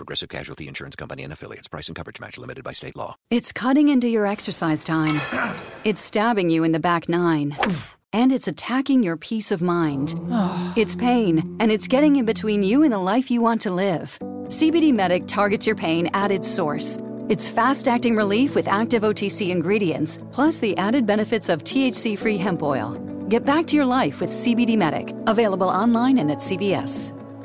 Progressive Casualty Insurance Company and affiliates. Price and coverage match limited by state law. It's cutting into your exercise time. It's stabbing you in the back nine. And it's attacking your peace of mind. It's pain, and it's getting in between you and the life you want to live. CBD Medic targets your pain at its source. It's fast acting relief with active OTC ingredients, plus the added benefits of THC free hemp oil. Get back to your life with CBD Medic, available online and at CVS.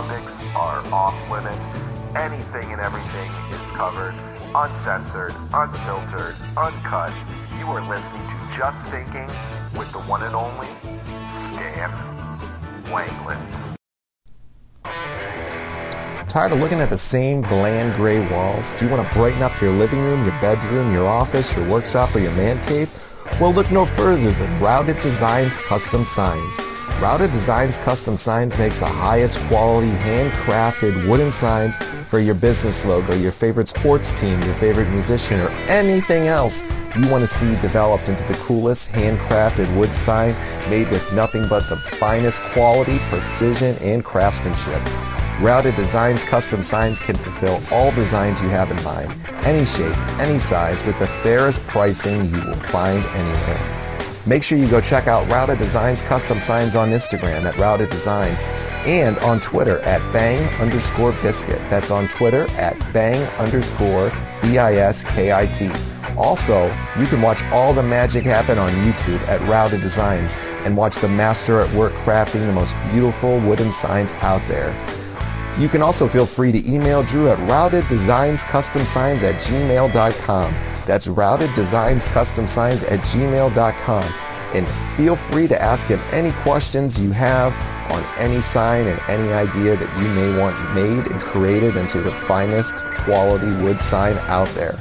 Topics are off limits. Anything and everything is covered, uncensored, unfiltered, uncut. You are listening to Just Thinking with the one and only Stan Wanglund. Tired of looking at the same bland gray walls? Do you want to brighten up your living room, your bedroom, your office, your workshop, or your man cave? Well, look no further than Routed Designs Custom Signs. Routed Designs Custom Signs makes the highest quality handcrafted wooden signs for your business logo, your favorite sports team, your favorite musician, or anything else you want to see developed into the coolest handcrafted wood sign made with nothing but the finest quality, precision, and craftsmanship. Routed Designs custom signs can fulfill all designs you have in mind, any shape, any size, with the fairest pricing you will find anywhere. Make sure you go check out Routed Designs custom signs on Instagram at Routed Design and on Twitter at bang underscore biscuit. That's on Twitter at bang underscore B-I-S-K-I-T. Also, you can watch all the magic happen on YouTube at Routed Designs and watch the master at work crafting the most beautiful wooden signs out there. You can also feel free to email Drew at routeddesignscustomsigns at gmail.com. That's routeddesignscustomsigns at gmail.com. And feel free to ask him any questions you have on any sign and any idea that you may want made and created into the finest quality wood sign out there.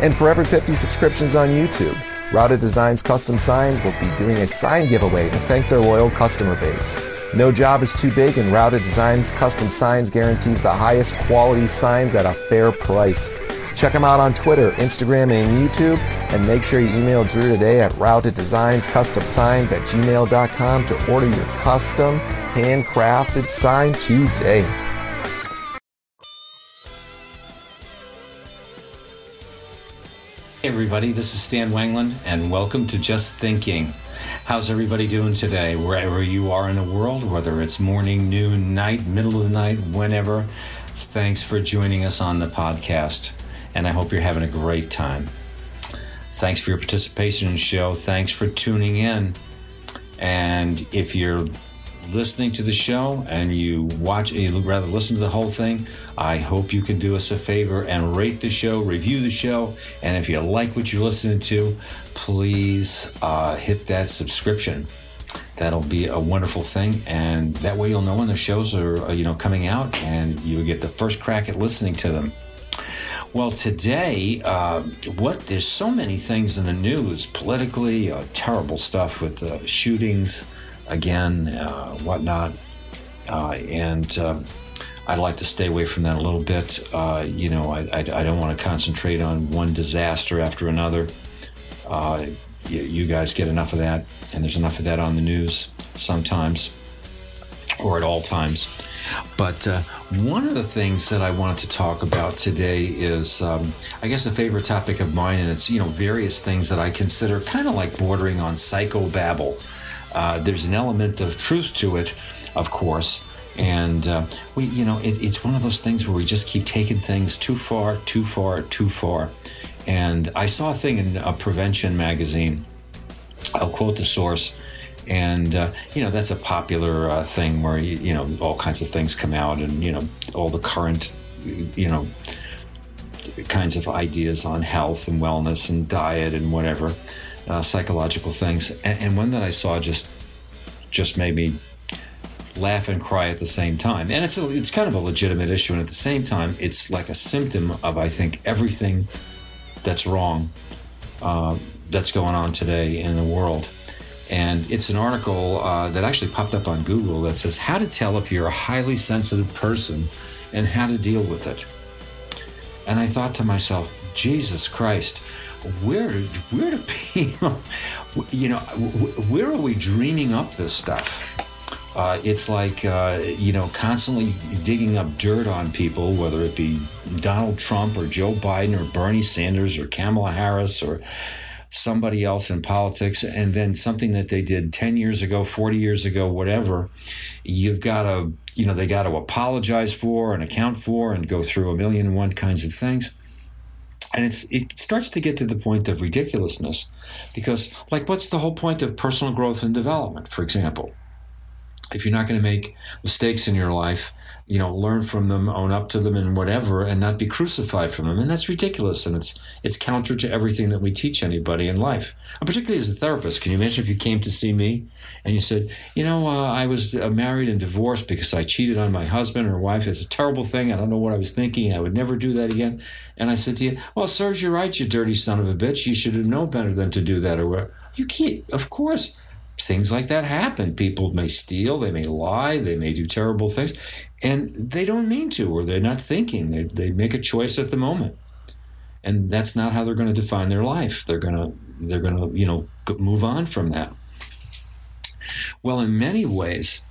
And for every 50 subscriptions on YouTube, Routed Designs Custom Signs will be doing a sign giveaway to thank their loyal customer base. No job is too big, and Routed Designs Custom Signs guarantees the highest quality signs at a fair price. Check them out on Twitter, Instagram, and YouTube, and make sure you email Drew today at routeddesignscustomsigns at gmail.com to order your custom, handcrafted sign today. Hey everybody, this is Stan Wanglund, and welcome to Just Thinking. How's everybody doing today, wherever you are in the world, whether it's morning, noon, night, middle of the night, whenever? Thanks for joining us on the podcast, and I hope you're having a great time. Thanks for your participation in the show. Thanks for tuning in. And if you're listening to the show and you watch, you'd rather listen to the whole thing, I hope you can do us a favor and rate the show, review the show, and if you like what you're listening to, please uh, hit that subscription. That'll be a wonderful thing, and that way you'll know when the shows are, uh, you know, coming out, and you get the first crack at listening to them. Well, today, uh, what there's so many things in the news politically, uh, terrible stuff with uh, shootings, again, uh, whatnot, uh, and uh, I'd like to stay away from that a little bit. You know, I, I, I don't want to concentrate on one disaster after another. You, you guys get enough of that, and there's enough of that on the news sometimes, or at all times. But uh, one of the things that I wanted to talk about today is, um, I guess, a favorite topic of mine, and it's you know various things that I consider kind of like bordering on psychobabble. Uh, there's an element of truth to it, of course, and uh, we, you know, it, it's one of those things where we just keep taking things too far, too far, too far. And I saw a thing in a Prevention magazine. I'll quote the source and uh, you know that's a popular uh, thing where you, you know all kinds of things come out and you know all the current you know kinds of ideas on health and wellness and diet and whatever uh, psychological things. And, and one that i saw just just made me laugh and cry at the same time. And it's a, it's kind of a legitimate issue. And at the same time it's like a symptom of i think everything that's wrong uh, that's going on today in the world and it's an article uh, that actually popped up on Google that says how to tell if you're a highly sensitive person and how to deal with it. And I thought to myself, Jesus Christ, where where do people, you know, where are we dreaming up this stuff? Uh, it's like, uh, you know, constantly digging up dirt on people, whether it be Donald Trump or Joe Biden or Bernie Sanders or Kamala Harris or somebody else in politics and then something that they did 10 years ago 40 years ago whatever you've got to you know they got to apologize for and account for and go through a million and one kinds of things. And it's it starts to get to the point of ridiculousness because like what's the whole point of personal growth and development for example if you're not going to make mistakes in your life, you know, learn from them, own up to them, and whatever, and not be crucified from them. And that's ridiculous, and it's it's counter to everything that we teach anybody in life. And particularly as a therapist, can you imagine if you came to see me and you said, you know, uh, I was uh, married and divorced because I cheated on my husband or wife. It's a terrible thing. I don't know what I was thinking. I would never do that again. And I said to you, well, serves you right, you dirty son of a bitch. You should have known better than to do that or. You can't, of course things like that happen. People may steal, they may lie, they may do terrible things, and they don't mean to, or they're not thinking. They, they make a choice at the moment, and that's not how they're going to define their life. They're going to they're going to you know move on from that. Well, in many ways.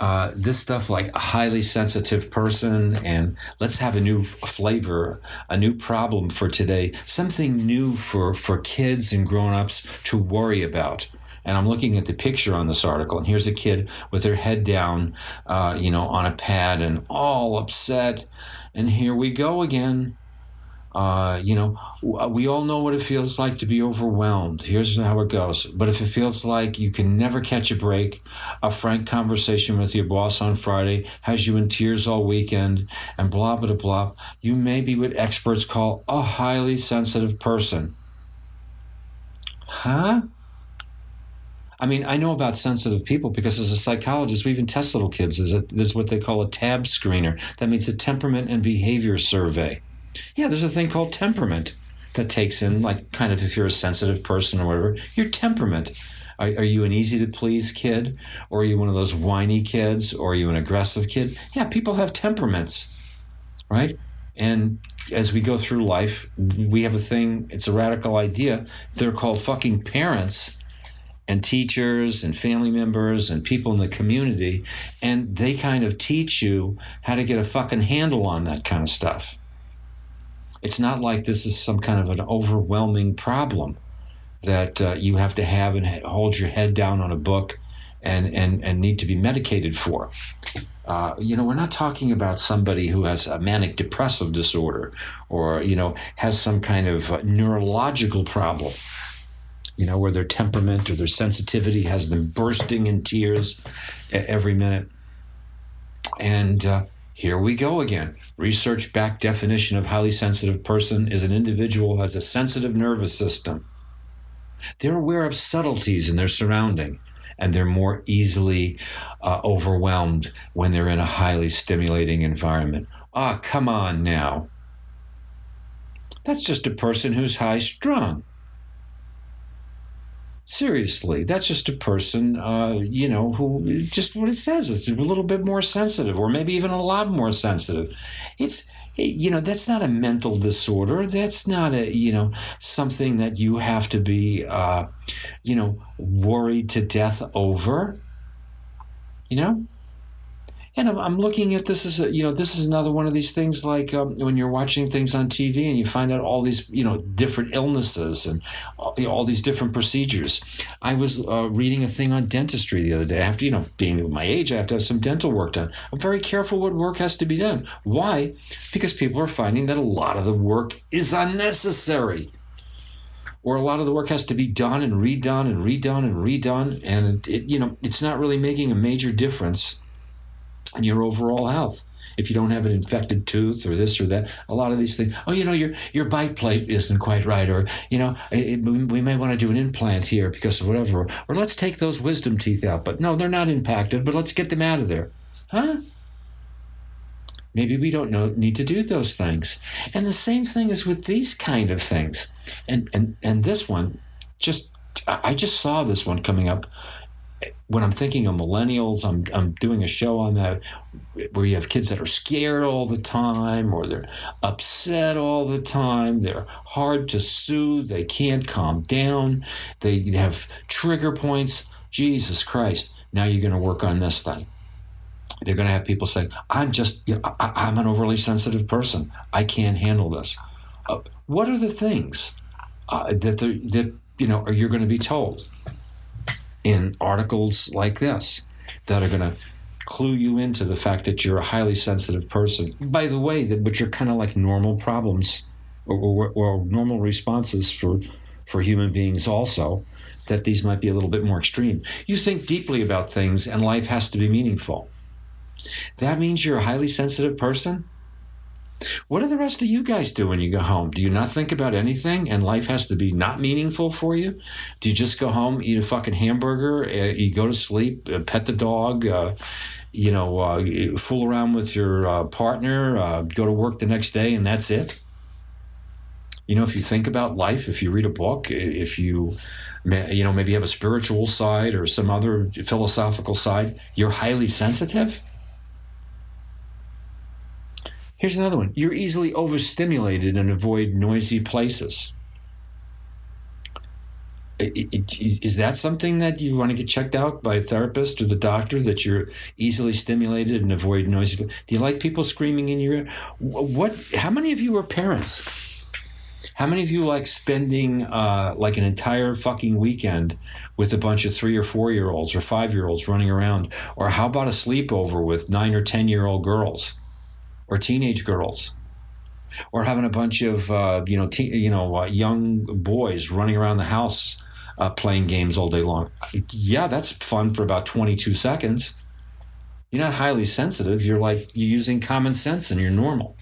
Uh, this stuff like a highly sensitive person and let's have a new flavor a new problem for today something new for for kids and grown-ups to worry about and I'm looking at the picture on this article, and here's a kid with her head down, uh, you know, on a pad and all upset. And here we go again. Uh, you know, we all know what it feels like to be overwhelmed. Here's how it goes. But if it feels like you can never catch a break, a frank conversation with your boss on Friday has you in tears all weekend, and blah blah, blah, blah, you may be what experts call a highly sensitive person. Huh? I mean, I know about sensitive people because as a psychologist, we even test little kids. Is a, there's what they call a TAB screener. That means a temperament and behavior survey. Yeah, there's a thing called temperament that takes in, like, kind of if you're a sensitive person or whatever, your temperament. Are, are you an easy to please kid? Or are you one of those whiny kids? Or are you an aggressive kid? Yeah, people have temperaments, right? And as we go through life, we have a thing, it's a radical idea. They're called fucking parents and teachers and family members and people in the community, and they kind of teach you how to get a fucking handle on that kind of stuff. It's not like this is some kind of an overwhelming problem that uh, you have to have and hold your head down on a book and, and, and need to be medicated for. Uh, you know, we're not talking about somebody who has a manic depressive disorder or, you know, has some kind of uh, neurological problem, you know, where their temperament or their sensitivity has them bursting in tears every minute. And uh, here we go again. Research backed definition of highly sensitive person is an individual who has a sensitive nervous system. They're aware of subtleties in their surrounding and they're more easily uh, overwhelmed when they're in a highly stimulating environment. Ah, come on now. That's just a person who's high strung. Seriously, that's just a person, uh, you know, who just what it says is a little bit more sensitive, or maybe even a lot more sensitive. It's, you know, that's not a mental disorder. That's not a, you know, something that you have to be, uh, you know, worried to death over. You know, and I'm, I'm looking at this as a, you know this is another one of these things like um, when you're watching things on TV and you find out all these you know different illnesses and all, you know, all these different procedures. I was uh, reading a thing on dentistry the other day. To you know being my age, I have to have some dental work done. I'm very careful what work has to be done. Why? Because people are finding that a lot of the work is unnecessary. Or a lot of the work has to be done and redone and redone and redone, and it, you know it's not really making a major difference in your overall health. If you don't have an infected tooth or this or that, a lot of these things. Oh, you know, your your bite plate isn't quite right, or you know, it, we may want to do an implant here because of whatever, or let's take those wisdom teeth out. But no, they're not impacted. But let's get them out of there, huh? Maybe we don't know, need to do those things. And the same thing is with these kind of things. And and and this one, just I just saw this one coming up when I'm thinking of millennials, I'm, I'm doing a show on that where you have kids that are scared all the time or they're upset all the time. They're hard to soothe. They can't calm down. They have trigger points. Jesus Christ. Now you're going to work on this thing. They're going to have people saying, I'm just, you know, I, I'm an overly sensitive person. I can't handle this. Uh, what are the things uh, that, that, you know, are you're going to be told? In articles like this that are going to clue you into the fact that you're a highly sensitive person. By the way, that are kind of like normal problems or, or, or, normal responses for for human beings also. That these might be a little bit more extreme. You think deeply about things, and life has to be meaningful. That means you're a highly sensitive person. What do the rest of you guys do when you go home? Do you not think about anything and life has to be not meaningful for you? Do you just go home, eat a fucking hamburger, uh, you go to sleep, uh, pet the dog, uh, you know, uh, fool around with your uh, partner, uh, go to work the next day, and that's it? You know, if you think about life, if you read a book, if you, you know, maybe have a spiritual side or some other philosophical side, you're highly sensitive. Here's another one. You're easily overstimulated and avoid noisy places. Is that something that you want to get checked out by a therapist or the doctor that you're easily stimulated and avoid noisy? Do you like people screaming in your ear? What? How many of you are parents? How many of you like spending uh, like an entire fucking weekend with a bunch of three or four year olds or five year olds running around? Or how about a sleepover with nine or ten year old girls? Or teenage girls, or having a bunch of uh, you know te- you know uh, young boys running around the house uh, playing games all day long. Yeah, that's fun for about 22 seconds. You're not highly sensitive. You're like you're using common sense and you're normal.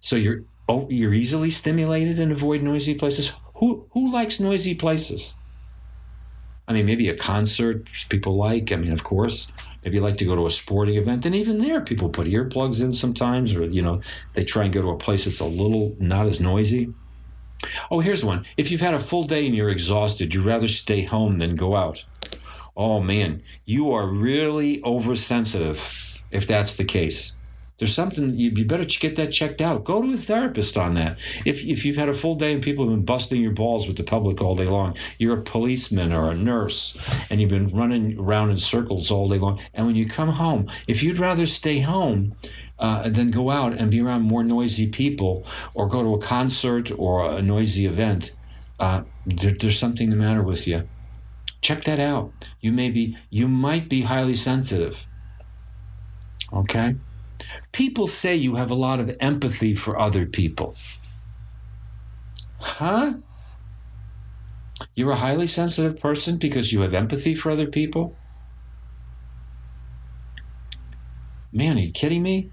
So you're oh you're easily stimulated and avoid noisy places. Who who likes noisy places? I mean, maybe a concert people like. I mean, of course, maybe you like to go to a sporting event, and even there, people put earplugs in sometimes, or you know, they try and go to a place that's a little not as noisy. Oh, here's one. If you've had a full day and you're exhausted, you'd rather stay home than go out. Oh man, you are really oversensitive if that's the case. There's something you, you better get that checked out. Go to a therapist on that. If if you've had a full day and people have been busting your balls with the public all day long, you're a policeman or a nurse, and you've been running around in circles all day long. And when you come home, if you'd rather stay home uh, than go out and be around more noisy people, or go to a concert or a noisy event, uh, there, there's something the matter with you. Check that out. You may be, you might be highly sensitive. Okay. People say you have a lot of empathy for other people. Huh? You're a highly sensitive person because you have empathy for other people? Man, are you kidding me?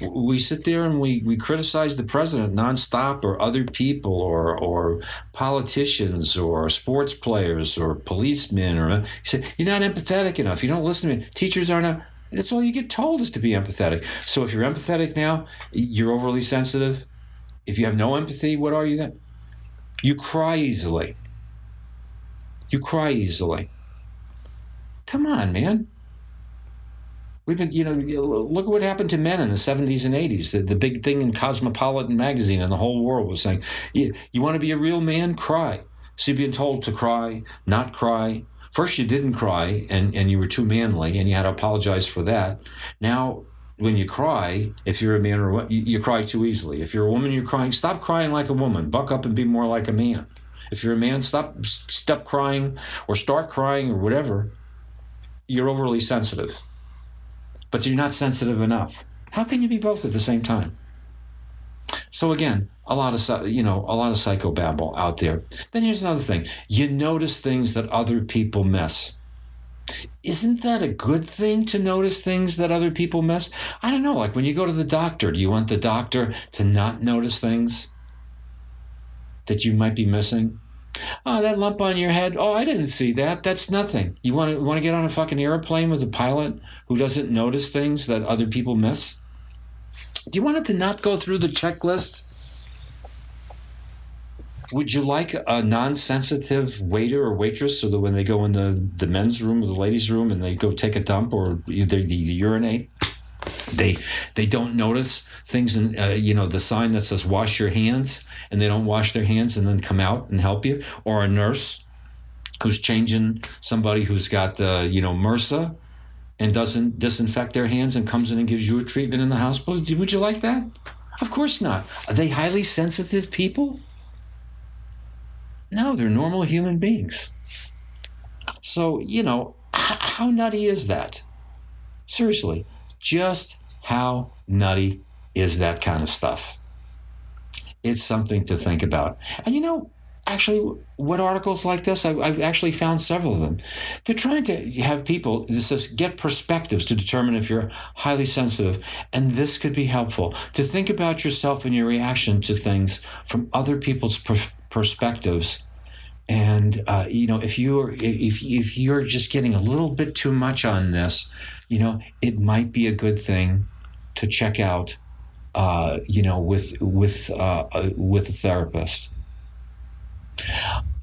We sit there and we, we criticize the president nonstop or other people or, or politicians or sports players or policemen or you say you're not empathetic enough. You don't listen to me. Teachers aren't that's all you get told is to be empathetic. So if you're empathetic now, you're overly sensitive. If you have no empathy, what are you then? You cry easily. You cry easily. Come on, man. We've been, you know, look at what happened to men in the 70s and 80s. The, the big thing in Cosmopolitan magazine and the whole world was saying, you, you want to be a real man? Cry. So you're being told to cry, not cry, First, you didn't cry and, and you were too manly and you had to apologize for that. Now, when you cry, if you're a man or what, you, you cry too easily. If you're a woman, you're crying. Stop crying like a woman. Buck up and be more like a man. If you're a man, stop stop crying or start crying or whatever. You're overly sensitive, but you're not sensitive enough. How can you be both at the same time? So again, a lot of you know a lot of psychobabble out there. Then here's another thing: you notice things that other people miss. Isn't that a good thing to notice things that other people miss? I don't know. Like when you go to the doctor, do you want the doctor to not notice things that you might be missing? Oh, that lump on your head. Oh, I didn't see that. That's nothing. You want to want to get on a fucking airplane with a pilot who doesn't notice things that other people miss? Do you want him to not go through the checklist? Would you like a non-sensitive waiter or waitress so that when they go in the, the men's room or the ladies' room and they go take a dump or they, urinate, they they don't notice things in uh, you know the sign that says wash your hands and they don't wash their hands and then come out and help you or a nurse who's changing somebody who's got the you know MRSA and doesn't disinfect their hands and comes in and gives you a treatment in the hospital. Would you like that? Of course not. Are they highly sensitive people? No, they're normal human beings. So, you know, how nutty is that? Seriously, just how nutty is that kind of stuff? It's something to think about. And you know, actually what articles like this I, have actually found several of them. They're trying to have people this says get perspectives to determine if you're highly sensitive and this could be helpful. To think about yourself and your reaction to things from other people's per- perspectives. And uh, you know if you're if, if you're just getting a little bit too much on this you know it might be a good thing to check out uh, you know with with uh, uh with a therapist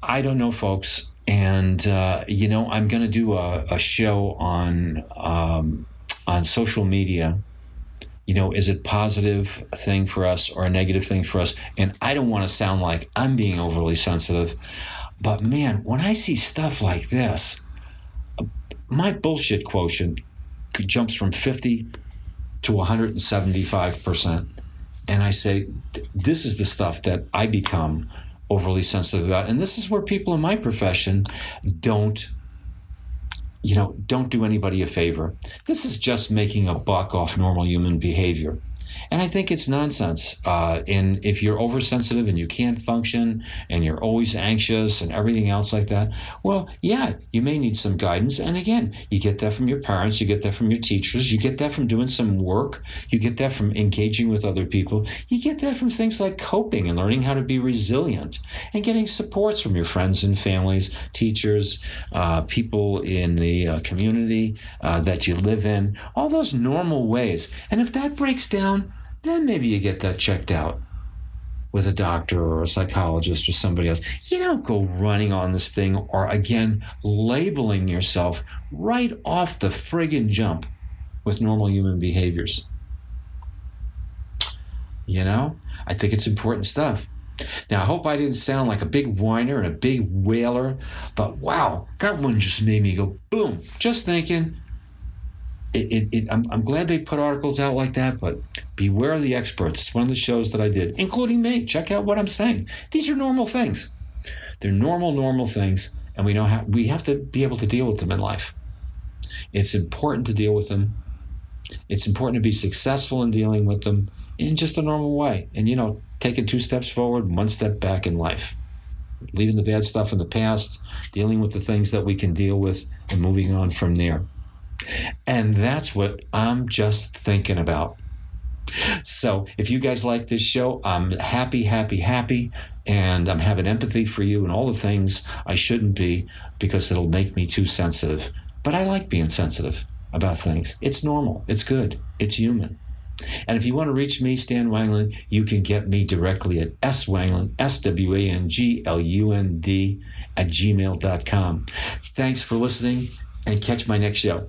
I don't know, folks. And, uh, you know, I'm going to do a, a, show on, um, on social media. You know, is it positive thing for us or a negative thing for us? And I don't want to sound like I'm being overly sensitive, but man, when I see stuff like this, my bullshit quotient jumps from 50 to 175%. And I say, this is the stuff that I become overly sensitive about. And this is where people in my profession don't you know, don't do anybody a favor. This is just making a buck off normal human behavior. And I think it's nonsense. Uh, and if you're oversensitive and you can't function and you're always anxious and everything else like that, well, yeah, you may need some guidance. And again, you get that from your parents, you get that from your teachers, you get that from doing some work, you get that from engaging with other people, you get that from things like coping and learning how to be resilient and getting supports from your friends and families, teachers, uh, people in the uh, community uh, that you live in, all those normal ways. And if that breaks down, then maybe you get that checked out with a doctor or a psychologist or somebody else. You don't go running on this thing or again labeling yourself right off the friggin' jump with normal human behaviors. You know, I think it's important stuff. Now, I hope I didn't sound like a big whiner and a big wailer, but wow, that one just made me go boom. Just thinking, it, it, it, I'm, I'm glad they put articles out like that, but beware of the experts. It's one of the shows that I did, including me. Check out what I'm saying. These are normal things. They're normal, normal things, and we know how we have to be able to deal with them in life. It's important to deal with them. It's important to be successful in dealing with them in just a normal way. And you know, taking two steps forward, one step back in life. Leaving the bad stuff in the past, dealing with the things that we can deal with, and moving on from there. And that's what I'm just thinking about. So, if you guys like this show, I'm happy, happy, happy, and I'm having empathy for you and all the things I shouldn't be because it'll make me too sensitive. But I like being sensitive about things. It's normal, it's good, it's human. And if you want to reach me, Stan Wanglund, you can get me directly at swanglund, S W A N G L U N D, at gmail.com. Thanks for listening and catch my next show.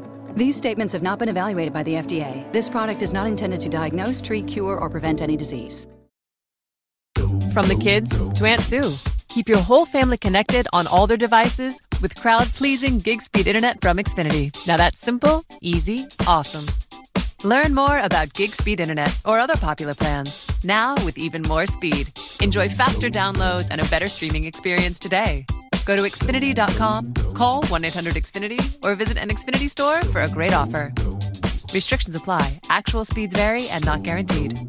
These statements have not been evaluated by the FDA. This product is not intended to diagnose, treat, cure, or prevent any disease. From the kids to Aunt Sue. Keep your whole family connected on all their devices with crowd pleasing gig speed internet from Xfinity. Now that's simple, easy, awesome. Learn more about gig speed internet or other popular plans. Now with even more speed. Enjoy faster downloads and a better streaming experience today. Go to Xfinity.com, call 1 800 Xfinity, or visit an Xfinity store for a great offer. Restrictions apply, actual speeds vary and not guaranteed.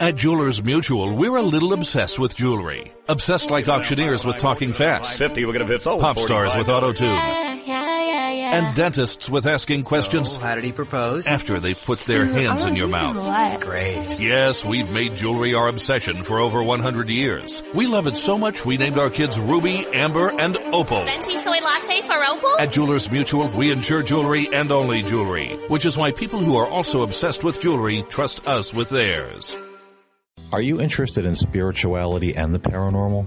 At Jewelers Mutual, we're a little obsessed with jewelry. Obsessed like auctioneers with talking fast. 50, we're gonna fit sold. Oh, Pop stars with auto tune. And dentists with asking questions How did he propose? after they've put their hands in your mouth. What? Great. Yes, we've made jewelry our obsession for over 100 years. We love it so much we named our kids Ruby, Amber, and Opal. Venti soy latte for Opal? At Jewelers Mutual, we insure jewelry and only jewelry, which is why people who are also obsessed with jewelry trust us with theirs. Are you interested in spirituality and the paranormal?